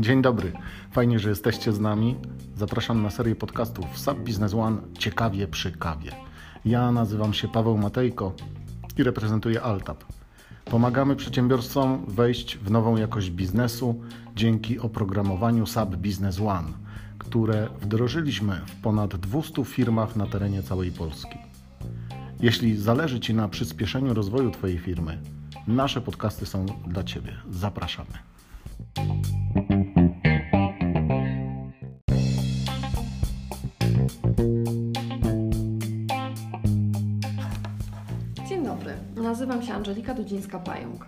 Dzień dobry. Fajnie, że jesteście z nami. Zapraszam na serię podcastów SAP Business One Ciekawie przy kawie. Ja nazywam się Paweł Matejko i reprezentuję Altap. Pomagamy przedsiębiorcom wejść w nową jakość biznesu dzięki oprogramowaniu SAP Business One, które wdrożyliśmy w ponad 200 firmach na terenie całej Polski. Jeśli zależy Ci na przyspieszeniu rozwoju Twojej firmy, nasze podcasty są dla Ciebie. Zapraszamy. Dzień dobry, nazywam się Angelika Dudzińska-Pająk.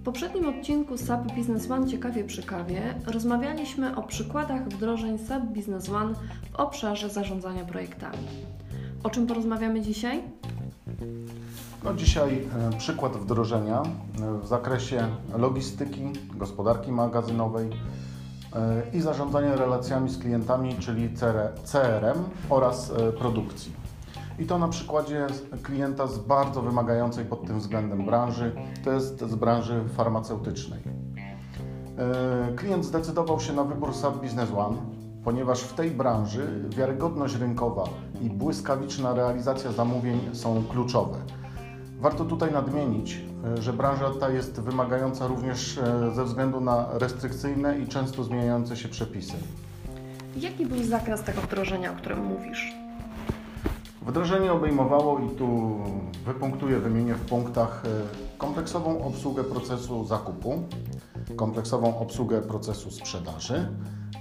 W poprzednim odcinku SAP Business One Ciekawie przy kawie rozmawialiśmy o przykładach wdrożeń SAP Business One w obszarze zarządzania projektami. O czym porozmawiamy dzisiaj? No dzisiaj e, przykład wdrożenia e, w zakresie logistyki, gospodarki magazynowej e, i zarządzania relacjami z klientami, czyli CRM oraz produkcji. I to na przykładzie klienta z bardzo wymagającej pod tym względem branży, to jest z branży farmaceutycznej. Klient zdecydował się na wybór SAP Business One, ponieważ w tej branży wiarygodność rynkowa i błyskawiczna realizacja zamówień są kluczowe. Warto tutaj nadmienić, e, że branża ta jest wymagająca również e, ze względu na restrykcyjne i często zmieniające się przepisy. Jaki był zakres tego wdrożenia, o którym mówisz? Wdrożenie obejmowało, i tu wypunktuję, wymienię w punktach, e, kompleksową obsługę procesu zakupu, kompleksową obsługę procesu sprzedaży,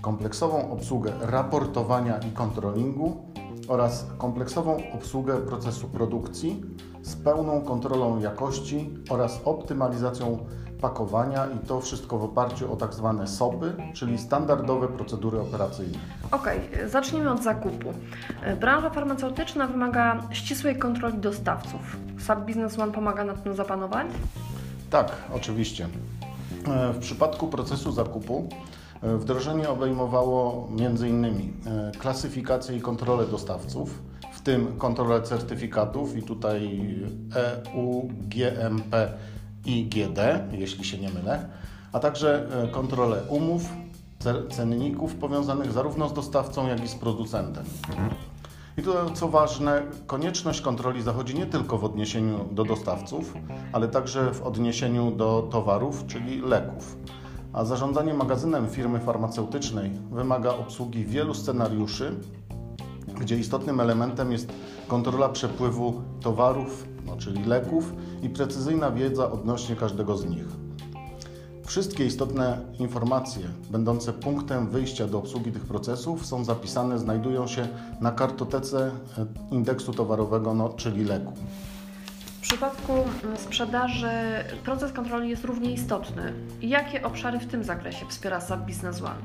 kompleksową obsługę raportowania i kontrolingu oraz kompleksową obsługę procesu produkcji z pełną kontrolą jakości oraz optymalizacją pakowania i to wszystko w oparciu o tak zwane SOPy, czyli standardowe procedury operacyjne. Ok, zacznijmy od zakupu. Branża farmaceutyczna wymaga ścisłej kontroli dostawców. SAP Business One pomaga nad tym zapanować? Tak, oczywiście. E, w przypadku procesu zakupu wdrożenie obejmowało m.in. E, klasyfikację i kontrolę dostawców, tym kontrolę certyfikatów i tutaj EU, GMP i GD, jeśli się nie mylę, a także e, kontrolę umów, cenników powiązanych zarówno z dostawcą, jak i z producentem. I to, co ważne, konieczność kontroli zachodzi nie tylko w odniesieniu do dostawców, ale także w odniesieniu do towarów, czyli leków. A zarządzanie magazynem firmy farmaceutycznej wymaga obsługi wielu scenariuszy, gdzie istotnym elementem jest kontrola przepływu towarów, no, czyli leków i precyzyjna wiedza odnośnie każdego z nich. Wszystkie istotne informacje będące punktem wyjścia do obsługi tych procesów są zapisane, znajdują się na kartotece indeksu towarowego, no, czyli leku. Przypadku mm, sprzedaży proces kontroli jest równie istotny. Jakie obszary w tym zakresie wspiera SAP Business One?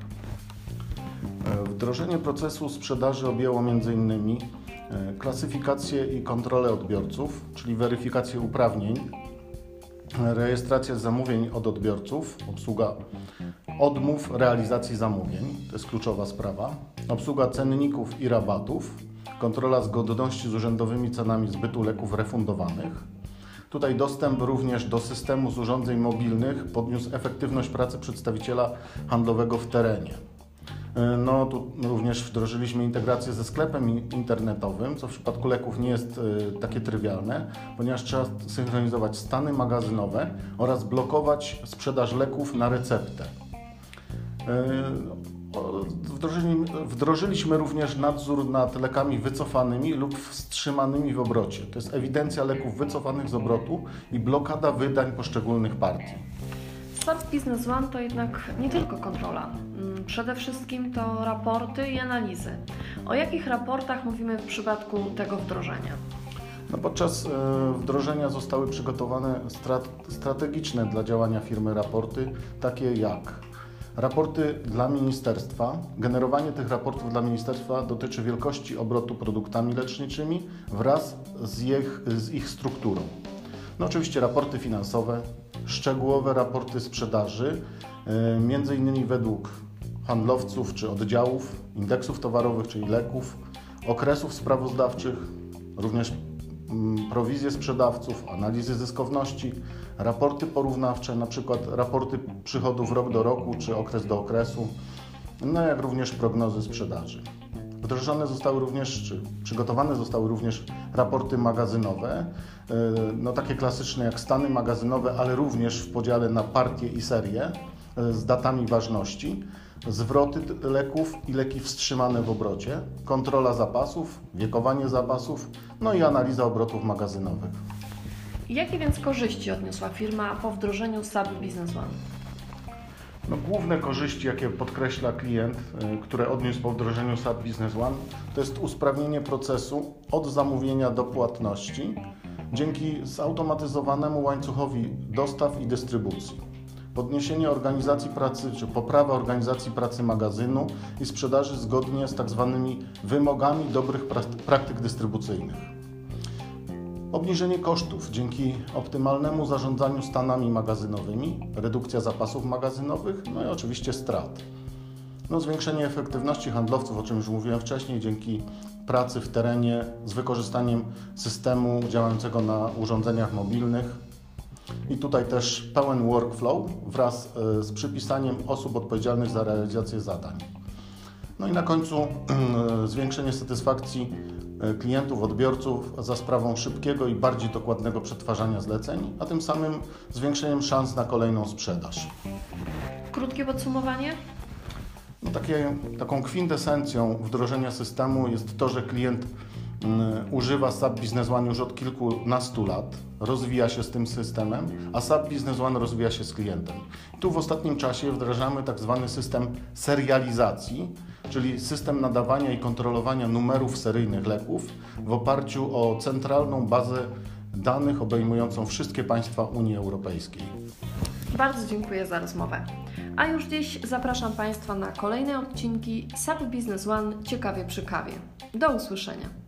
E, wdrożenie procesu sprzedaży objęło m.in. E, klasyfikację i kontrolę odbiorców, czyli weryfikację uprawnień, rejestrację zamówień od odbiorców, obsługa odmów realizacji zamówień, to jest kluczowa sprawa, obsługa cenników i rabatów, kontrola zgodności z urzędowymi cenami zbytu leków refundowanych. Tutaj dostęp również do systemu z urządzeń mobilnych podniósł efektywność pracy przedstawiciela handlowego w terenie. E, no tu również wdrożyliśmy integrację ze sklepem internetowym, co w przypadku leków nie jest e, takie trywialne, ponieważ trzeba synchronizować stany magazynowe oraz blokować sprzedaż leków na receptę. E, wdrożyliśmy również nadzór nad lekami wycofanymi lub wstrzymanymi w obrocie. To jest ewidencja leków wycofanych z obrotu i blokada wydań poszczególnych partii. SAP Business One to jednak nie tylko kontrola. Mm, przede wszystkim to raporty i analizy. O jakich raportach mówimy w przypadku tego wdrożenia? No podczas e, wdrożenia zostały przygotowane strategiczne dla działania firmy raporty, takie jak raporty dla ministerstwa. Generowanie tych raportów dla ministerstwa dotyczy wielkości obrotu produktami leczniczymi wraz z ich, z ich strukturą. No oczywiście raporty finansowe, szczegółowe raporty sprzedaży, e, między innymi według handlowców czy oddziałów, indeksów towarowych, czyli leków, okresów sprawozdawczych, również prowizje sprzedawców, analizy zyskowności, raporty porównawcze, na przykład raporty przychodów rok do roku czy okres do okresu, no jak również prognozy sprzedaży. Wdrożone zostały również, czy przygotowane zostały również raporty magazynowe, yy, no takie klasyczne jak stany magazynowe, ale również w podziale na partie i serie yy, z datami ważności, zwroty leków i leki wstrzymane w obrocie, kontrola zapasów, wiekowanie zapasów, no i analiza obrotów magazynowych. Jakie więc korzyści odniosła firma po wdrożeniu SAP Business One? No, główne korzyści, jakie podkreśla klient, y, które odniósł po wdrożeniu SAP Business One, to jest usprawnienie procesu od zamówienia do płatności dzięki zautomatyzowanemu łańcuchowi dostaw i dystrybucji. Podniesienie organizacji pracy, czy poprawa organizacji pracy magazynu i sprzedaży zgodnie z tak zwanymi wymogami dobrych prak- praktyk dystrybucyjnych. Obniżenie kosztów dzięki optymalnemu zarządzaniu stanami magazynowymi, redukcja zapasów magazynowych, no i oczywiście strat. No, zwiększenie efektywności handlowców, o czym już mówiłem wcześniej, dzięki pracy w terenie z wykorzystaniem systemu działającego na urządzeniach mobilnych. I tutaj też pełen workflow wraz e, z przypisaniem osób odpowiedzialnych za realizację zadań. No i na końcu zwiększenie satysfakcji e, klientów, odbiorców za sprawą szybkiego i bardziej dokładnego przetwarzania zleceń, a tym samym zwiększeniem szans na kolejną sprzedaż. Krótkie podsumowanie? No takie, taką kwintesencją wdrożenia systemu jest to, że klient używa SAP Business One już od kilkunastu lat, rozwija się z tym systemem, a SAP Business One rozwija się z klientem. Tu w ostatnim czasie wdrażamy tak zwany system serializacji, czyli system nadawania i kontrolowania numerów seryjnych leków w oparciu o centralną bazę danych obejmującą wszystkie państwa Unii Europejskiej. Bardzo dziękuję za rozmowę. A już dziś zapraszam Państwa na kolejne odcinki SAP Business One Ciekawie przy kawie. Do usłyszenia.